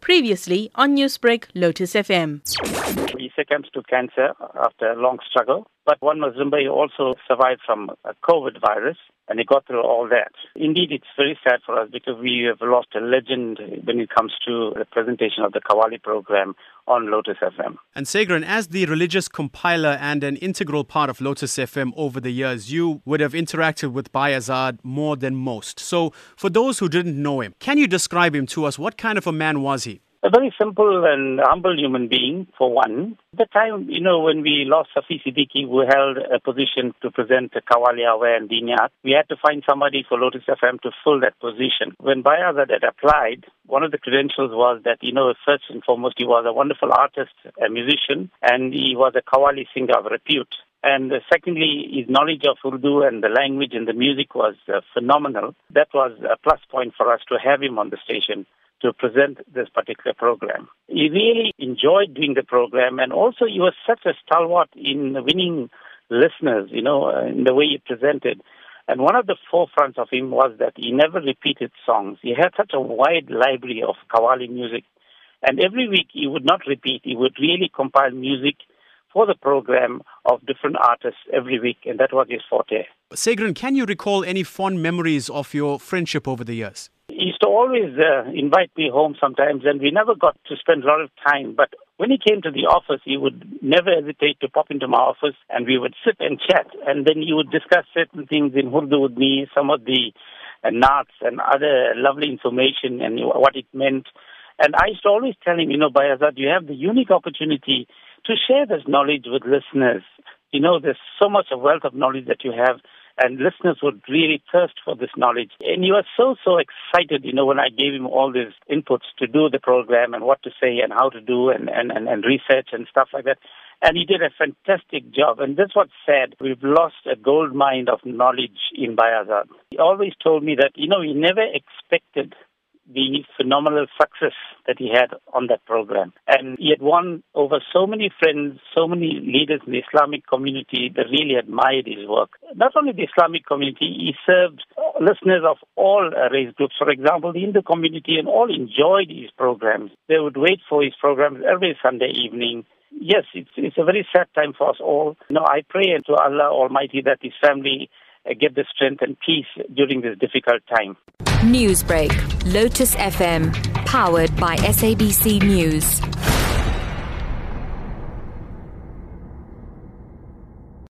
Previously on Newsbreak, Lotus FM. He succumbed to cancer after a long struggle. But one Mazumba also survived from a COVID virus and he got through all that. Indeed, it's very sad for us because we have lost a legend when it comes to the presentation of the Qawwali program on Lotus FM. And Segren, as the religious compiler and an integral part of Lotus FM over the years, you would have interacted with Bhai Azad more than most. So, for those who didn't know him, can you describe him to us? What kind of a man was he? A very simple and humble human being, for one. At the time, you know, when we lost Safi Siddiqui, who held a position to present Qawwali Aware and Diniyat, we had to find somebody for Lotus FM to fill that position. When Bhai Azad had applied, one of the credentials was that, you know, first and foremost, he was a wonderful artist, a musician, and he was a Qawwali singer of repute. And uh, secondly, his knowledge of Urdu and the language and the music was uh, phenomenal. That was a plus point for us to have him on the station to present this particular program. He really enjoyed doing the program and also he was such a stalwart in winning listeners, you know, uh, in the way he presented. And one of the forefronts of him was that he never repeated songs. He had such a wide library of Qawwali music. And every week he would not repeat. He would really compile music for the program of different artists every week, and that was his forte. Segren, can you recall any fond memories of your friendship over the years? He used to always uh, invite me home sometimes, and we never got to spend a lot of time. But when he came to the office, he would never hesitate to pop into my office, and we would sit and chat. And then he would discuss certain things in Urdu with me, some of the uh, naats and other lovely information and what it meant. And I used to always tell him, you know, Bhai Azad, you have the unique opportunity to share this knowledge with listeners. You know, there's so much of wealth of knowledge that you have and listeners would really thirst for this knowledge. And he was so, so excited, you know, when I gave him all these inputs to do the program and what to say and how to do and, and, and, and research and stuff like that. And he did a fantastic job. And that's what's sad. We've lost a gold mine of knowledge in Bhai Azad. He always told me that, you know, he never expected the phenomenal success that he had on that program. And he had won over so many friends, so many leaders in the Islamic community that really admired his work. Not only the Islamic community, he served listeners of all uh, race groups. For example, the Hindu community and all enjoyed his programs. They would wait for his programs every Sunday evening. Yes, it's, it's a very sad time for us all. You know, I pray to Allah Almighty that his family uh, get the strength and peace during this difficult time. Newsbreak, Lotus FM, powered by SABC News.